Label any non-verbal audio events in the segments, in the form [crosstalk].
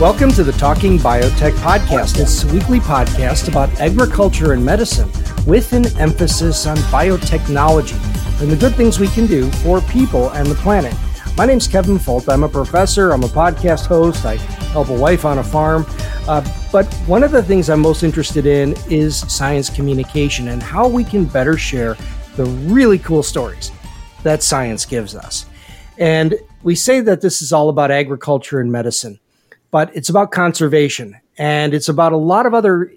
Welcome to the Talking Biotech Podcast. It's a weekly podcast about agriculture and medicine with an emphasis on biotechnology and the good things we can do for people and the planet. My name's Kevin Folt. I'm a professor, I'm a podcast host, I help a wife on a farm. Uh, but one of the things I'm most interested in is science communication and how we can better share the really cool stories that science gives us. And we say that this is all about agriculture and medicine but it's about conservation and it's about a lot of other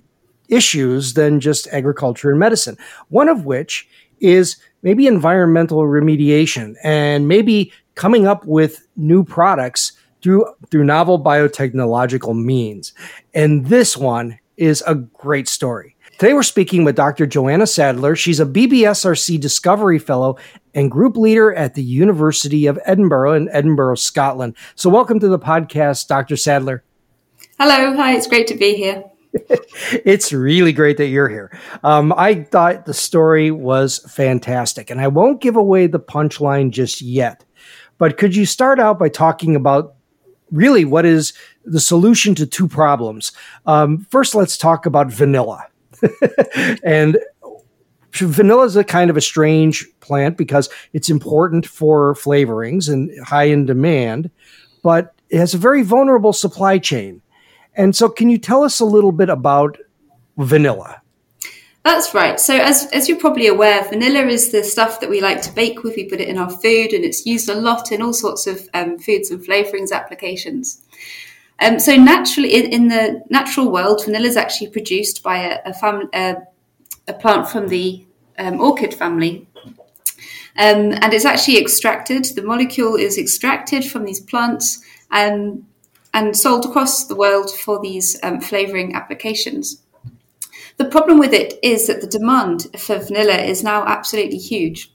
issues than just agriculture and medicine. One of which is maybe environmental remediation and maybe coming up with new products through through novel biotechnological means. And this one is a great story. Today we're speaking with Dr. Joanna Sadler. She's a BBSRC Discovery Fellow and Group Leader at the University of Edinburgh in Edinburgh, Scotland. So welcome to the podcast, Dr. Sadler. Hello, hi, it's great to be here. [laughs] it's really great that you're here. Um, I thought the story was fantastic, and I won't give away the punchline just yet. But could you start out by talking about really what is the solution to two problems? Um, first, let's talk about vanilla. [laughs] and vanilla is a kind of a strange plant because it's important for flavorings and high in demand, but it has a very vulnerable supply chain. And so, can you tell us a little bit about vanilla? That's right. So, as, as you're probably aware, vanilla is the stuff that we like to bake with. We put it in our food, and it's used a lot in all sorts of um, foods and flavorings applications. Um, so naturally, in, in, the natural world, vanilla is actually produced by a, a, fam- a, plant from the um, orchid family. Um, and it's actually extracted, the molecule is extracted from these plants and, and sold across the world for these um, flavoring applications. The problem with it is that the demand for vanilla is now absolutely huge.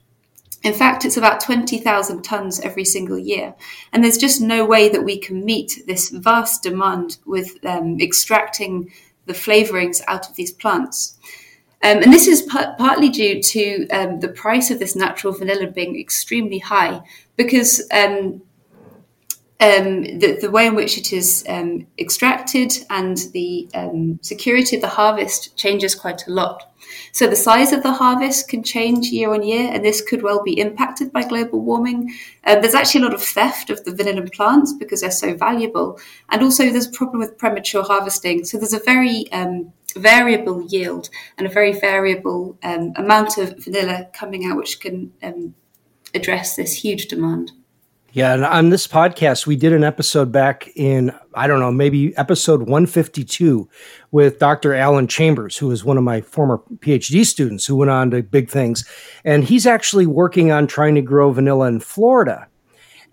In fact, it's about 20,000 tonnes every single year. And there's just no way that we can meet this vast demand with um, extracting the flavourings out of these plants. Um, and this is p- partly due to um, the price of this natural vanilla being extremely high because um, um, the, the, way in which it is um, extracted and the um, security of the harvest changes quite a lot. So the size of the harvest can change year on year, and this could well be impacted by global warming. Um, there's actually a lot of theft of the vanilla plants because they're so valuable, and also there's a problem with premature harvesting. So there's a very um, variable yield and a very variable um, amount of vanilla coming out, which can address this huge demand. Yeah, and on this podcast, we did an episode back in, I don't know, maybe episode 152 with Dr. Alan Chambers, who is one of my former PhD students who went on to big things. And he's actually working on trying to grow vanilla in Florida.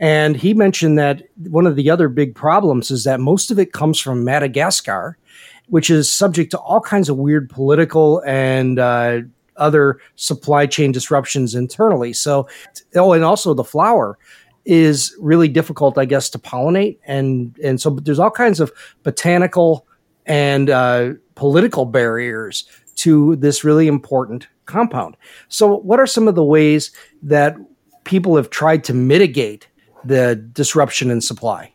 And he mentioned that one of the other big problems is that most of it comes from Madagascar, which is subject to all kinds of weird political and uh, other supply chain disruptions internally. So, oh, and also the flower is really difficult, I guess, to pollinate, and and so there's all kinds of botanical and uh, political barriers to this really important compound. So, what are some of the ways that people have tried to mitigate the disruption in supply?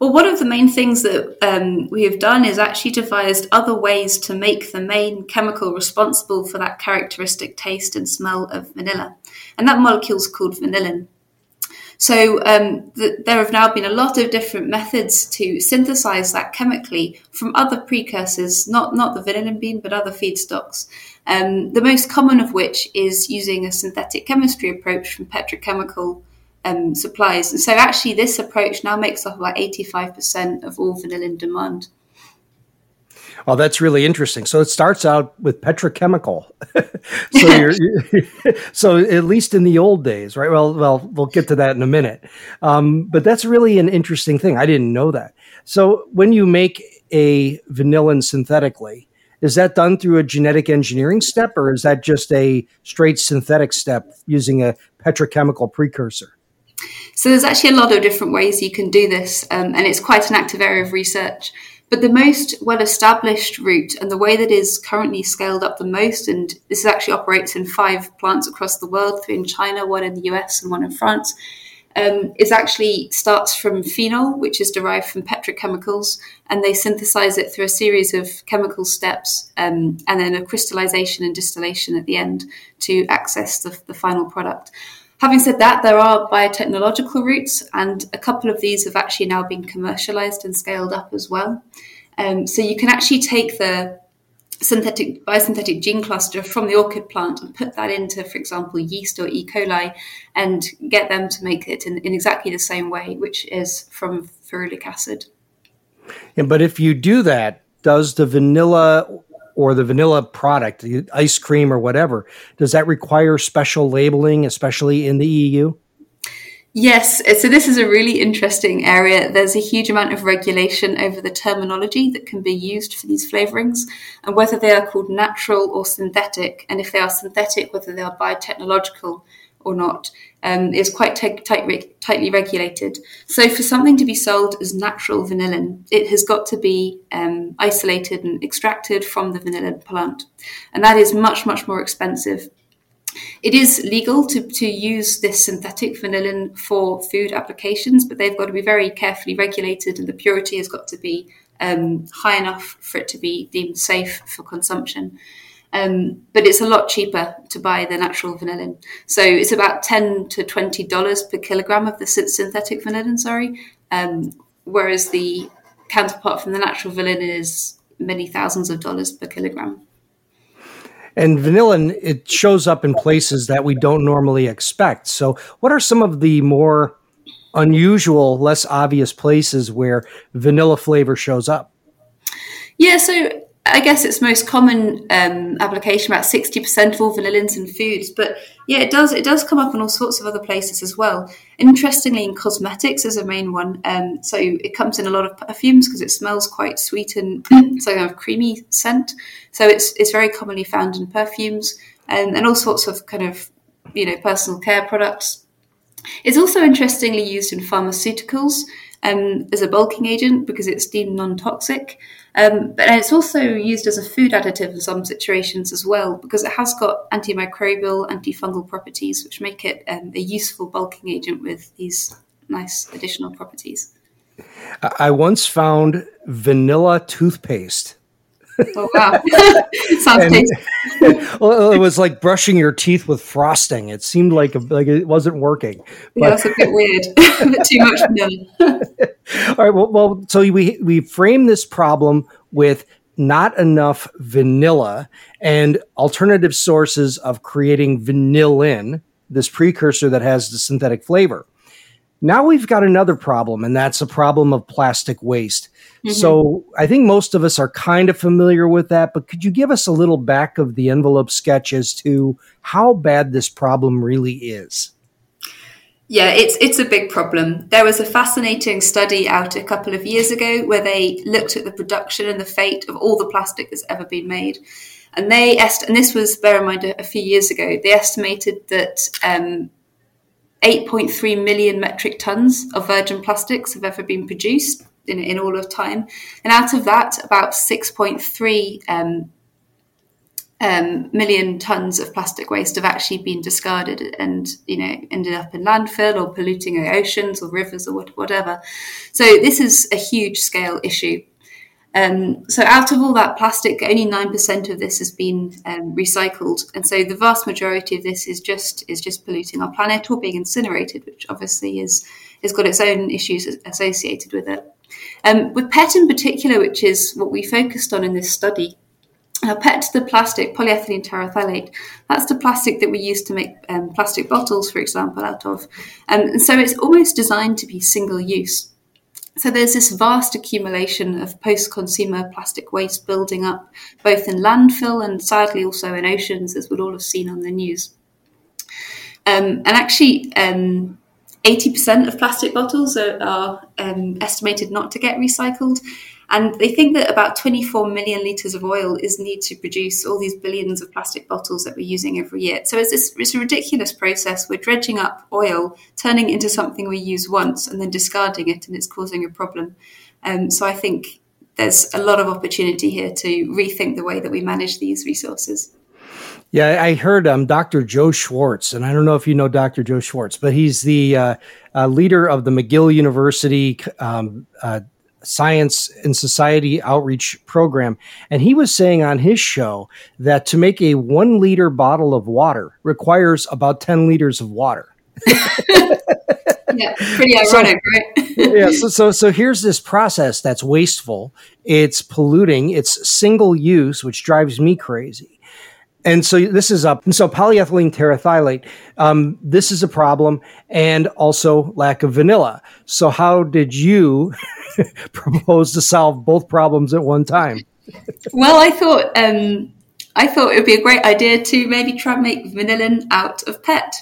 Well, one of the main things that um, we have done is actually devised other ways to make the main chemical responsible for that characteristic taste and smell of vanilla. And that molecule is called vanillin. So um, there have now been a lot of different methods to synthesize that chemically from other precursors, not not the vanillin bean, but other feedstocks. Um, the most common of which is using a synthetic chemistry approach from petrochemical um, supplies. And so, actually, this approach now makes up about eighty-five percent of all vanillin demand. Oh, that's really interesting. So it starts out with petrochemical. [laughs] so you're, [laughs] so at least in the old days, right? Well, well, we'll get to that in a minute. Um, but that's really an interesting thing. I didn't know that. So when you make a vanillin synthetically, is that done through a genetic engineering step, or is that just a straight synthetic step using a petrochemical precursor? So there's actually a lot of different ways you can do this, um, and it's quite an active area of research. But the most well established route and the way that is currently scaled up the most, and this actually operates in five plants across the world, three in China, one in the US, and one in France, um, is actually starts from phenol, which is derived from petrochemicals, and they synthesize it through a series of chemical steps um, and then a crystallization and distillation at the end to access the, the final product. Having said that, there are biotechnological routes, and a couple of these have actually now been commercialized and scaled up as well. Um, so you can actually take the synthetic biosynthetic gene cluster from the orchid plant and put that into, for example, yeast or E. coli, and get them to make it in, in exactly the same way, which is from ferulic acid. Yeah, but if you do that, does the vanilla or the vanilla product, the ice cream or whatever, does that require special labeling, especially in the EU? Yes, so this is a really interesting area. There's a huge amount of regulation over the terminology that can be used for these flavorings and whether they are called natural or synthetic, and if they are synthetic, whether they are biotechnological or not um, is quite t- tight, tightly regulated. So, for something to be sold as natural vanillin, it has got to be um, isolated and extracted from the vanillin plant, and that is much, much more expensive. It is legal to, to use this synthetic vanillin for food applications, but they've got to be very carefully regulated, and the purity has got to be um, high enough for it to be deemed safe for consumption. Um, but it's a lot cheaper to buy the natural vanillin. So it's about ten to twenty dollars per kilogram of the synthetic vanillin. Sorry, um, whereas the counterpart from the natural vanillin is many thousands of dollars per kilogram. And vanillin, it shows up in places that we don't normally expect. So, what are some of the more unusual, less obvious places where vanilla flavor shows up? Yeah, so I guess its most common um, application, about sixty percent of all vanillins in foods. But yeah, it does it does come up in all sorts of other places as well. Interestingly, in cosmetics is a main one. Um, so it comes in a lot of perfumes because it smells quite sweet and so kind of creamy scent. So it's it's very commonly found in perfumes and, and all sorts of kind of you know personal care products. It's also interestingly used in pharmaceuticals um, as a bulking agent because it's deemed non-toxic. Um, but it's also used as a food additive in some situations as well because it has got antimicrobial, antifungal properties, which make it um, a useful bulking agent with these nice additional properties. I once found vanilla toothpaste Oh wow! [laughs] Sounds tasty. [laughs] well, it was like brushing your teeth with frosting. It seemed like a, like it wasn't working. Yeah, that's a bit weird. [laughs] a bit too much vanilla. All right. Well, well, so we we frame this problem with not enough vanilla and alternative sources of creating vanillin, this precursor that has the synthetic flavor. Now we've got another problem, and that's a problem of plastic waste. Mm-hmm. So I think most of us are kind of familiar with that, but could you give us a little back of the envelope sketch as to how bad this problem really is? Yeah, it's it's a big problem. There was a fascinating study out a couple of years ago where they looked at the production and the fate of all the plastic that's ever been made, and they est- and this was bear in mind a, a few years ago. They estimated that um, 8.3 million metric tons of virgin plastics have ever been produced in, in all of time. And out of that, about 6.3 um, um, million tons of plastic waste have actually been discarded and you know ended up in landfill or polluting the oceans or rivers or whatever. So this is a huge scale issue. Um, so out of all that plastic, only nine percent of this has been um, recycled, and so the vast majority of this is just is just polluting our planet or being incinerated, which obviously is has got its own issues associated with it. Um, with PET in particular, which is what we focused on in this study, uh, PET, the plastic, polyethylene terephthalate, that's the plastic that we use to make um, plastic bottles, for example, out of. Um, and so it's almost designed to be single use. So there's this vast accumulation of post-consumer plastic waste building up, both in landfill and sadly also in oceans, as we'd all have seen on the news. Um, and actually, um, 80% of plastic bottles are, are um, estimated not to get recycled. And they think that about 24 million litres of oil is needed to produce all these billions of plastic bottles that we're using every year. So it's, this, it's a ridiculous process. We're dredging up oil, turning it into something we use once, and then discarding it, and it's causing a problem. Um, so I think there's a lot of opportunity here to rethink the way that we manage these resources. Yeah, I heard um, Dr. Joe Schwartz, and I don't know if you know Dr. Joe Schwartz, but he's the uh, uh, leader of the McGill University um, uh, Science and Society Outreach Program. And he was saying on his show that to make a one liter bottle of water requires about 10 liters of water. [laughs] yeah, pretty ironic, so, right? [laughs] yeah, so, so so here's this process that's wasteful. It's polluting. It's single use, which drives me crazy. And so this is up. And so polyethylene terephthalate, um, this is a problem, and also lack of vanilla. So how did you [laughs] propose to solve both problems at one time? well, I thought um, I thought it would be a great idea to maybe try and make vanillin out of PET,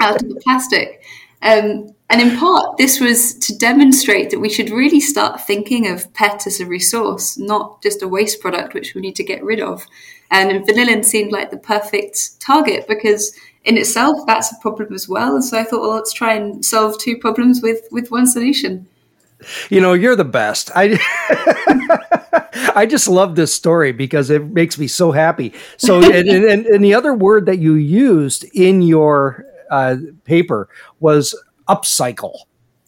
out of the plastic. Um, and in part, this was to demonstrate that we should really start thinking of PET as a resource, not just a waste product which we need to get rid of. And vanillin seemed like the perfect target because in itself that's a problem as well. And so I thought, well, let's try and solve two problems with with one solution. You know, you're the best. I [laughs] I just love this story because it makes me so happy. So, [laughs] and, and, and the other word that you used in your uh, paper was upcycle.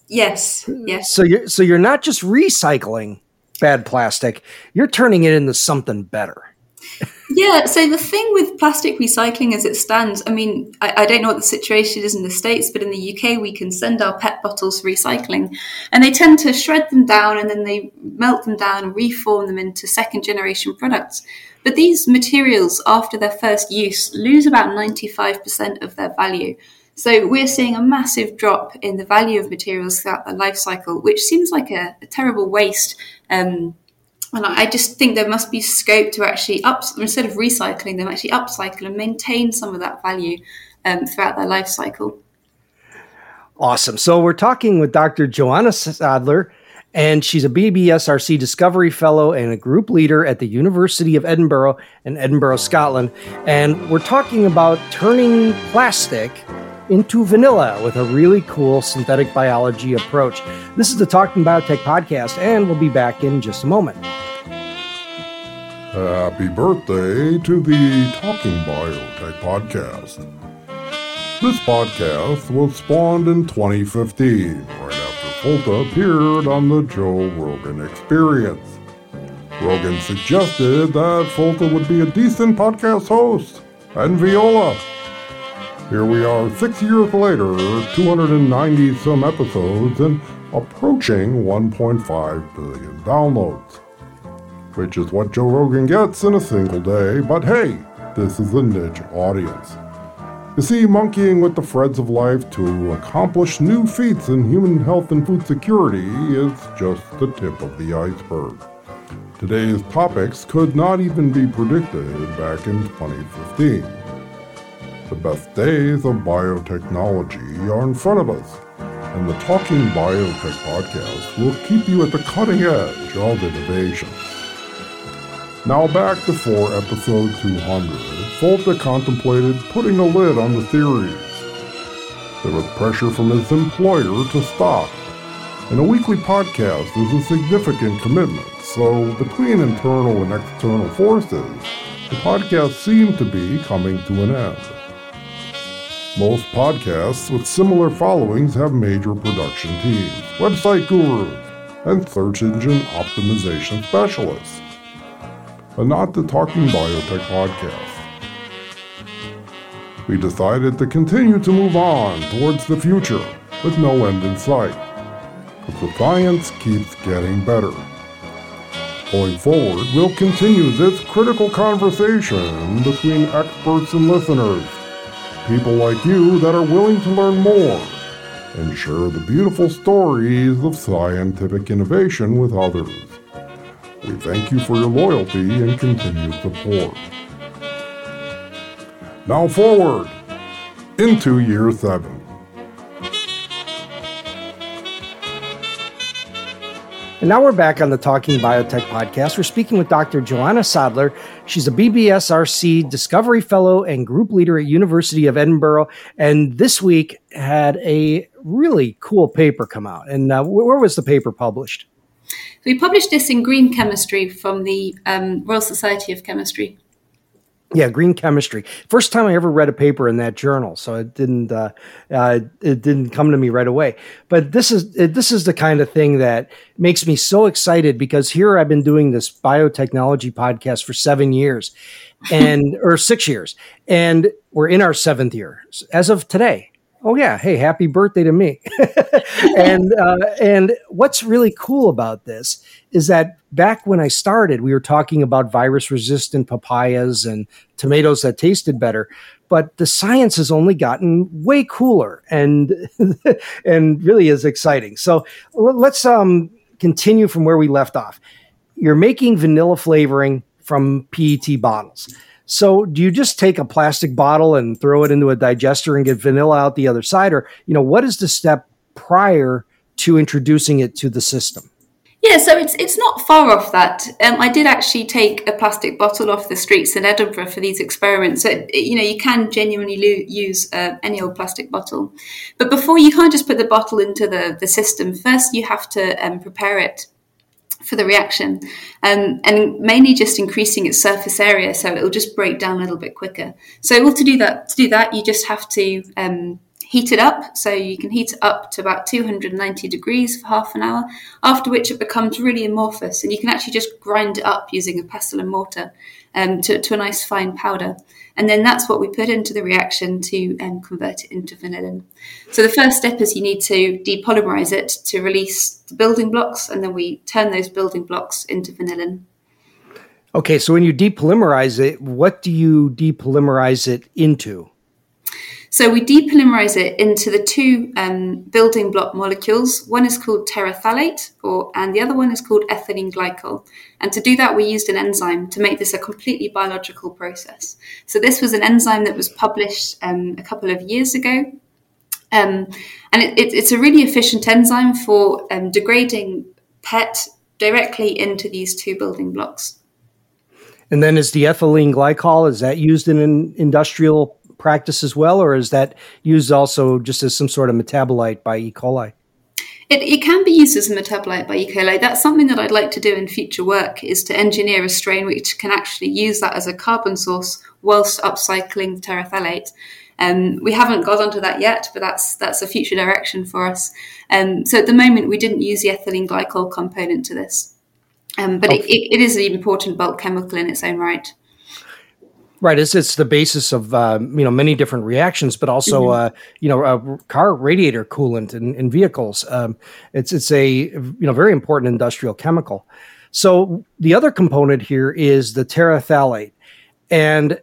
Yes. Yes. So you're so you're not just recycling bad plastic; you're turning it into something better. Yeah, so the thing with plastic recycling as it stands, I mean, I, I, don't know what the situation is in the States, but in the UK, we can send our PET bottles for recycling. And they tend to shred them down and then they melt them down and reform them into second generation products. But these materials, after their first use, lose about 95% of their value. So we're seeing a massive drop in the value of materials throughout their life cycle, which seems like a, a terrible waste. Um, and I just think there must be scope to actually up instead of recycling them, actually upcycle and maintain some of that value um, throughout their life cycle. Awesome. So we're talking with Dr. Joanna Sadler, and she's a BBSRC Discovery Fellow and a group leader at the University of Edinburgh in Edinburgh, Scotland. And we're talking about turning plastic into vanilla with a really cool synthetic biology approach. This is the Talking Biotech podcast, and we'll be back in just a moment. Happy birthday to the Talking Biotech podcast. This podcast was spawned in 2015, right after Folta appeared on the Joe Rogan Experience. Rogan suggested that Folta would be a decent podcast host, and Viola. Here we are six years later, 290 some episodes, and approaching 1.5 billion downloads which is what Joe Rogan gets in a single day, but hey, this is a niche audience. You see, monkeying with the threads of life to accomplish new feats in human health and food security is just the tip of the iceberg. Today's topics could not even be predicted back in 2015. The best days of biotechnology are in front of us, and the Talking Biotech podcast will keep you at the cutting edge of innovation. Now back before episode 200, Folta contemplated putting a lid on the theories. There was pressure from his employer to stop, and a weekly podcast is a significant commitment, so between internal and external forces, the podcast seemed to be coming to an end. Most podcasts with similar followings have major production teams, website gurus, and search engine optimization specialists but not the Talking Biotech podcast. We decided to continue to move on towards the future with no end in sight, but the science keeps getting better. Going forward, we'll continue this critical conversation between experts and listeners, people like you that are willing to learn more and share the beautiful stories of scientific innovation with others. We thank you for your loyalty and continued support. Now forward into year seven. And now we're back on the Talking Biotech podcast. We're speaking with Dr. Joanna Sadler. She's a BBSRC Discovery Fellow and Group Leader at University of Edinburgh. And this week had a really cool paper come out. And uh, where was the paper published? We published this in Green Chemistry from the um, Royal Society of Chemistry. Yeah, green chemistry. First time I ever read a paper in that journal, so it didn't uh, uh, it didn't come to me right away. But this is this is the kind of thing that makes me so excited because here I've been doing this biotechnology podcast for seven years, and or six years, and we're in our seventh year as of today oh yeah, hey, happy birthday to me. [laughs] and uh, and what's really cool about this is that back when I started, we were talking about virus resistant papayas and tomatoes that tasted better, but the science has only gotten way cooler and [laughs] and really is exciting. So let's um, continue from where we left off. You're making vanilla flavoring from PET bottles. So do you just take a plastic bottle and throw it into a digester and get vanilla out the other side? Or, you know, what is the step prior to introducing it to the system? Yeah, so it's it's not far off that. Um, I did actually take a plastic bottle off the streets in Edinburgh for these experiments. So you know you can genuinely lo- use uh, any old plastic bottle, but before you can't just put the bottle into the the system. First, you have to um, prepare it for the reaction um, and mainly just increasing its surface area so it'll just break down a little bit quicker. So well to do that to do that you just have to um, heat it up. So you can heat it up to about 290 degrees for half an hour after which it becomes really amorphous and you can actually just grind it up using a pestle and mortar um, to, to, a nice fine powder and then that's what we put into the reaction to um, convert it into vanillin. So the first step is you need to depolymerize it to release the building blocks and then we turn those building blocks into vanillin. Okay so when you depolymerize it what do you depolymerize it into so we depolymerize it into the two um, building block molecules. One is called terephthalate, or and the other one is called ethylene glycol. And to do that, we used an enzyme to make this a completely biological process. So this was an enzyme that was published um, a couple of years ago. Um, and it, it, it's a really efficient enzyme for um, degrading PET directly into these two building blocks. And then is the ethylene glycol is that used in an industrial practice as well, or is that used also just as some sort of metabolite by E. coli? It, it, can be used as a metabolite by E. coli. That's something that I'd like to do in future work is to engineer a strain which can actually use that as a carbon source whilst upcycling terephthalate. Um, we haven't got onto that yet, but that's that's a future direction for us. Um, so at the moment, we didn't use the ethylene glycol component to this, um, but okay. it, it is an important bulk chemical in its own right. Right, it's it's the basis of uh, you know many different reactions, but also mm-hmm. uh, you know a car radiator coolant in, in vehicles. Um, it's it's a you know very important industrial chemical. So the other component here is the terephthalate, and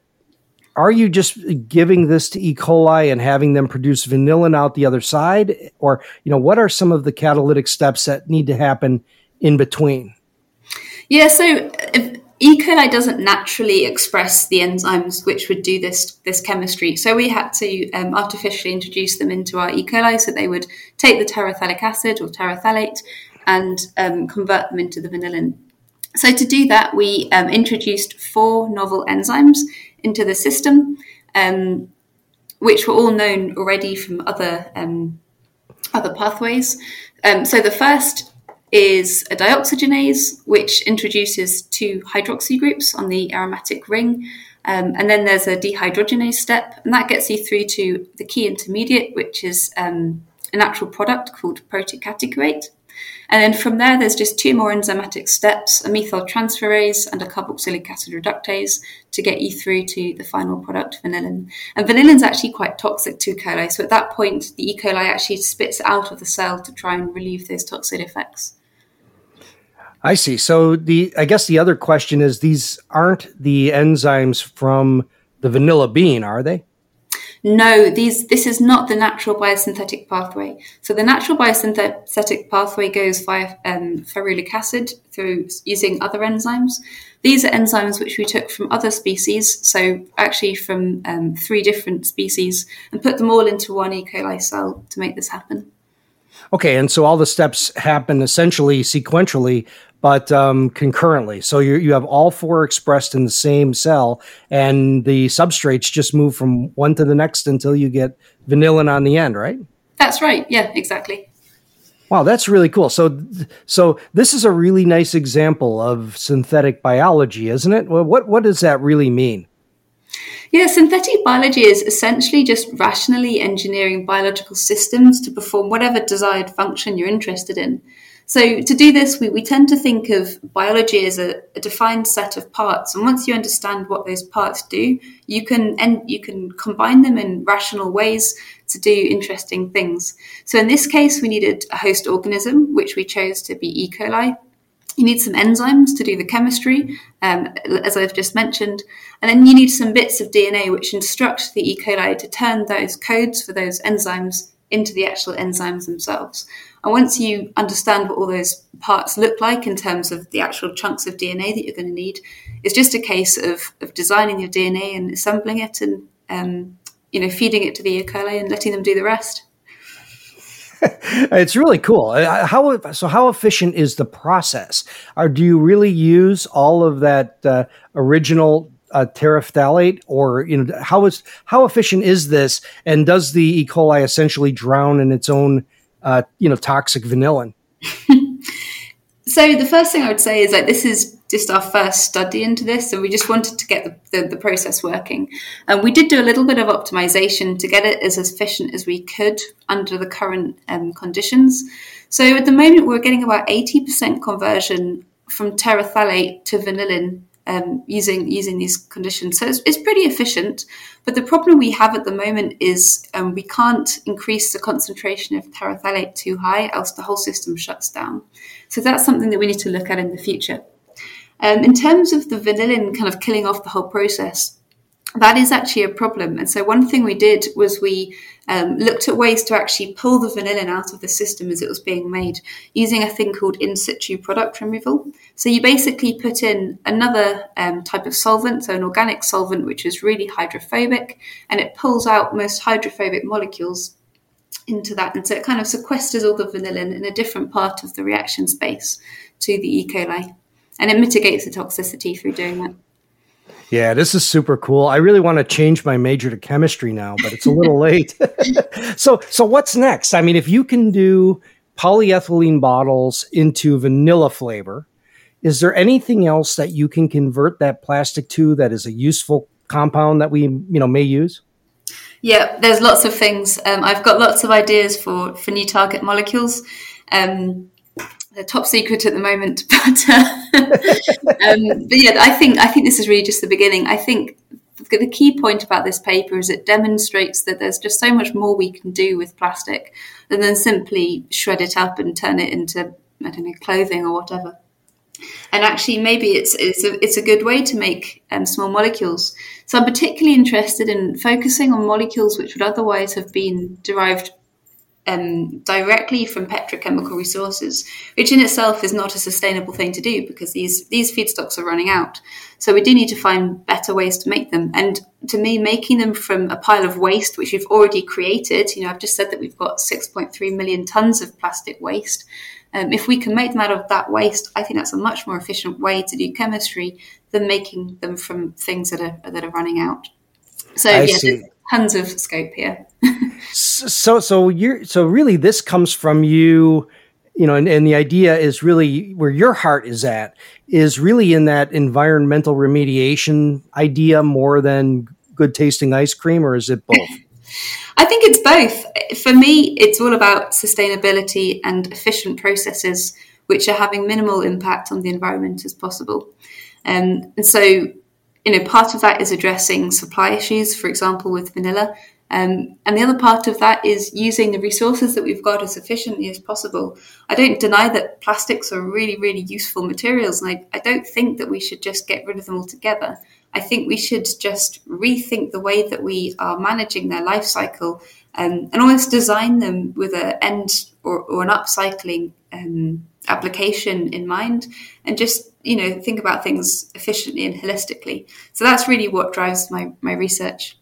are you just giving this to E. coli and having them produce vanillin out the other side, or you know what are some of the catalytic steps that need to happen in between? Yeah, so if, E. coli doesn't naturally express the enzymes which would do this this chemistry, so we had to um, artificially introduce them into our E. coli, so they would take the terephthalic acid or terephthalate and um, convert them into the vanillin. So to do that, we um, introduced four novel enzymes into the system, um, which were all known already from other um, other pathways. Um, so the first is a dioxygenase, which introduces two hydroxy groups on the aromatic ring. Um, and then there's a dehydrogenase step, and that gets you through to the key intermediate, which is um, a natural product called protocatecholate. And then from there, there's just two more enzymatic steps, a methyltransferase and a carboxylic acid reductase to get you through to the final product, vanillin. And vanillin is actually quite toxic to E. coli. So at that point, the E. coli actually spits out of the cell to try and relieve those toxic effects. I see. So the I guess the other question is these aren't the enzymes from the vanilla bean, are they? no, these this is not the natural biosynthetic pathway. So the natural biosynthetic pathway goes via um, ferulic acid through using other enzymes. These are enzymes which we took from other species, so actually from um, three different species, and put them all into one E. coli cell to make this happen. Okay, and so all the steps happen essentially sequentially, but um, concurrently. So you you have all four expressed in the same cell, and the substrates just move from one to the next until you get vanillin on the end, right? That's right. Yeah, exactly. Wow, that's really cool. So, so this is a really nice example of synthetic biology, isn't it? Well, what what does that really mean? Yeah, synthetic biology is essentially just rationally engineering biological systems to perform whatever desired function you're interested in. So, to do this, we, we tend to think of biology as a, a, defined set of parts, and once you understand what those parts do, you can and you can combine them in rational ways to do interesting things. So, in this case, we needed a host organism, which we chose to be E. coli. You need some enzymes to do the chemistry, um, as I've just mentioned, and then you need some bits of DNA which instruct the E. coli to turn those codes for those enzymes into the actual enzymes themselves. And once you understand what all those parts look like in terms of the actual chunks of DNA that you're going to need, it's just a case of, of designing your DNA and assembling it and um, you know feeding it to the E. coli and letting them do the rest. [laughs] it's really cool. How so? How efficient is the process? Or do you really use all of that uh, original uh, terephthalate, or you know, how is how efficient is this? And does the E. coli essentially drown in its own uh, you know toxic vanillin? [laughs] so the first thing I would say is that this is just our first study into this, and we just wanted to get the, the, the process working. And we did do a little bit of optimization to get it as efficient as we could under the current um, conditions. So at the moment, we're getting about 80% conversion from terephthalate to vanillin um, using using these conditions. So it's, it's, pretty efficient. But the problem we have at the moment is um, we can't increase the concentration of terephthalate too high, else the whole system shuts down. So that's something that we need to look at in the future. Um, in terms of the vanillin kind of killing off the whole process, that is actually a problem. And so one thing we did was we um, looked at ways to actually pull the vanillin out of the system as it was being made using a thing called in situ product removal. So you basically put in another um, type of solvent, so an organic solvent which is really hydrophobic, and it pulls out most hydrophobic molecules into that. And so it kind of sequesters all the vanillin in a different part of the reaction space to the E. coli. And it mitigates the toxicity through doing that. Yeah, this is super cool. I really want to change my major to chemistry now, but it's a little [laughs] late. so, so what's next? I mean, if you can do polyethylene bottles into vanilla flavor, is there anything else that you can convert that plastic to that is a useful compound that we, you know, may use? Yeah, there's lots of things. Um, I've got lots of ideas for for new target molecules. Um, top secret at the moment, [laughs] but uh, um, but yeah, I think I think this is really just the beginning. I think the key point about this paper is it demonstrates that there's just so much more we can do with plastic than then simply shred it up and turn it into I don't know clothing or whatever. And actually, maybe it's it's a it's a good way to make um, small molecules. So I'm particularly interested in focusing on molecules which would otherwise have been derived um, directly from petrochemical resources, which in itself is not a sustainable thing to do because these these feedstocks are running out. So we do need to find better ways to make them. And to me, making them from a pile of waste which we've already created, you know, I've just said that we've got 6.3 million tons of plastic waste. Um, if we can make them out of that waste, I think that's a much more efficient way to do chemistry than making them from things that are that are running out. So I yeah, see. Tons of scope here. so so you're so really this comes from you you know and, and the idea is really where your heart is at is really in that environmental remediation idea more than good tasting ice cream or is it both [laughs] I think it's both. For me, it's all about sustainability and efficient processes which are having minimal impact on the environment as possible. Um, and so, you know, part of that is addressing supply issues, for example, with vanilla, Um, and the other part of that is using the resources that we've got as efficiently as possible. I don't deny that plastics are really, really useful materials, and I, I don't think that we should just get rid of them altogether. I think we should just rethink the way that we are managing their life cycle um, and almost design them with an end or, or an upcycling um, application in mind and just you know think about things efficiently and holistically so that's really what drives my my research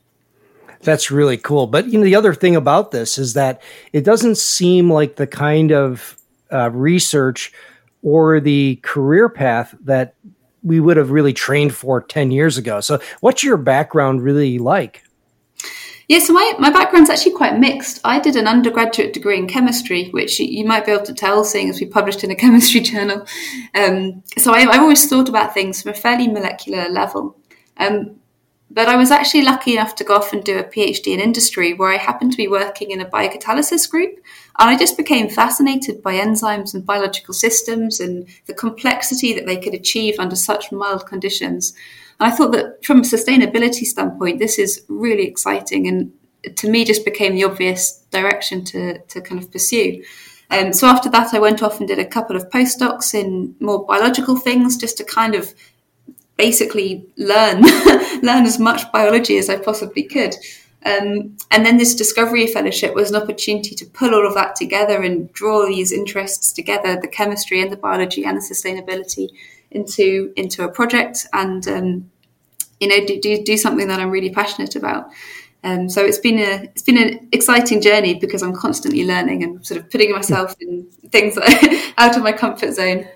that's really cool. But you know, the other thing about this is that it doesn't seem like the kind of uh, research or the career path that we would have really trained for 10 years ago. So, what's your background really like? Yeah, so my, my background's actually quite mixed. I did an undergraduate degree in chemistry, which you might be able to tell seeing as we published in a [laughs] chemistry journal. Um, so I, have always thought about things from a fairly molecular level. Um, but I was actually lucky enough to go off and do a PhD in industry where I happened to be working in a biocatalysis group. And I just became fascinated by enzymes and biological systems and the complexity that they could achieve under such mild conditions. And I thought that from a sustainability standpoint, this is really exciting and to me just became the obvious direction to, to kind of pursue. Um, so after that, I went off and did a couple of postdocs in more biological things just to kind of basically learn [laughs] learn as much biology as I possibly could. Um, and then this discovery fellowship was an opportunity to pull all of that together and draw these interests together, the chemistry and the biology and the sustainability into into a project and um, you know do, do, do something that I'm really passionate about. Um, so it's been a it's been an exciting journey because I'm constantly learning and sort of putting myself in things [laughs] out of my comfort zone.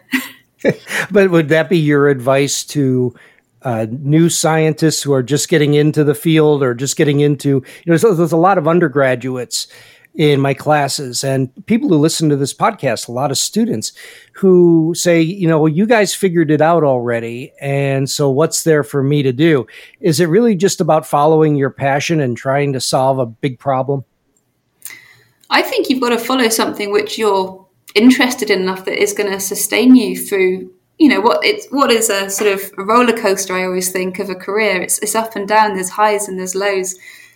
[laughs] but would that be your advice to uh, new scientists who are just getting into the field or just getting into, you know, there's, there's a lot of undergraduates in my classes and people who listen to this podcast, a lot of students who say, you know, well, you guys figured it out already. And so what's there for me to do? Is it really just about following your passion and trying to solve a big problem? I think you've got to follow something which you're interested in enough that is going to sustain you through you know what it's what is a sort of roller coaster i always think of a career it's, it's up and down there's highs and there's lows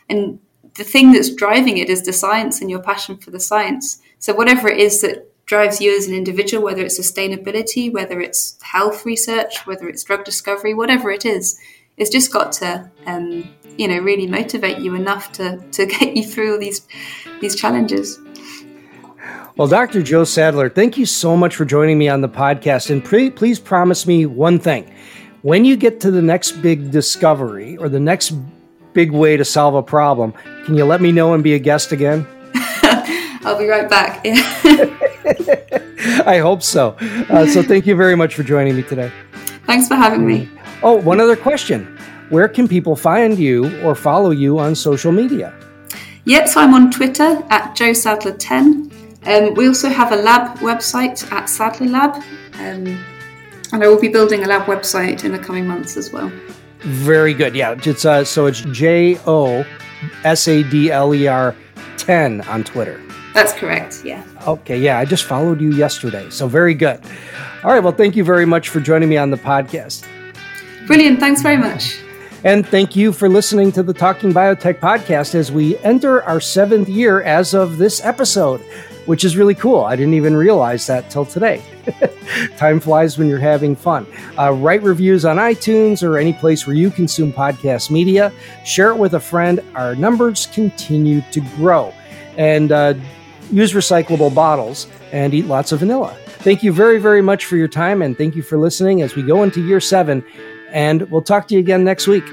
and the thing that's driving it is the science and your passion for the science so whatever it is that drives you as an individual whether it's sustainability whether it's health research whether it's drug discovery whatever it is it's just got to um, you know really motivate you enough to to [laughs] get you through all these these challenges well, Dr. Joe Sadler, thank you so much for joining me on the podcast. And pre- please promise me one thing. When you get to the next big discovery or the next big way to solve a problem, can you let me know and be a guest again? [laughs] I'll be right back. [laughs] I hope so. Uh, so, thank you very much for joining me today. Thanks for having me. Oh, one other question. Where can people find you or follow you on social media? Yep, so I'm on Twitter at Joe Sadler 10 um, we also have a lab website at Sadler Lab, um, and I will be building a lab website in the coming months as well. Very good. Yeah, it's uh, so it's J O S A D L E R ten on Twitter. That's correct. Yeah. Okay. Yeah, I just followed you yesterday, so very good. All right. Well, thank you very much for joining me on the podcast. Brilliant. Thanks very much. And thank you for listening to the Talking Biotech podcast as we enter our seventh year as of this episode which is really cool. I didn't even realize that till today. [laughs] Time flies when you're having fun. Uh, write reviews on iTunes or any place where you consume podcast media. Share it with a friend. Our numbers continue to grow. And uh, use recyclable bottles and eat lots of vanilla. Thank you very, very much for your time and thank you for listening as we go into year seven. And we'll talk to you again next week.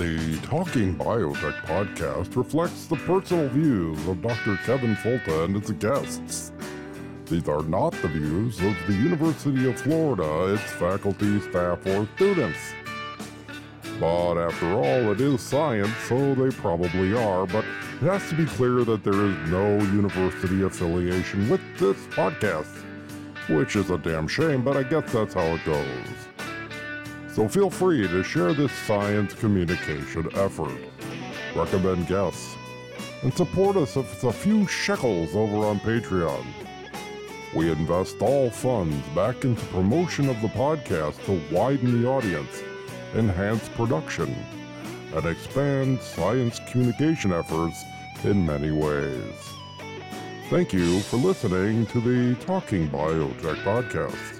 The Talking Biotech podcast reflects the personal views of Dr. Kevin Folta and its guests. These are not the views of the University of Florida, its faculty, staff, or students. But after all, it is science, so they probably are, but it has to be clear that there is no university affiliation with this podcast, which is a damn shame, but I guess that's how it goes. So feel free to share this science communication effort, recommend guests, and support us with a few shekels over on Patreon. We invest all funds back into promotion of the podcast to widen the audience enhance production, and expand science communication efforts in many ways. Thank you for listening to the Talking Biotech podcast.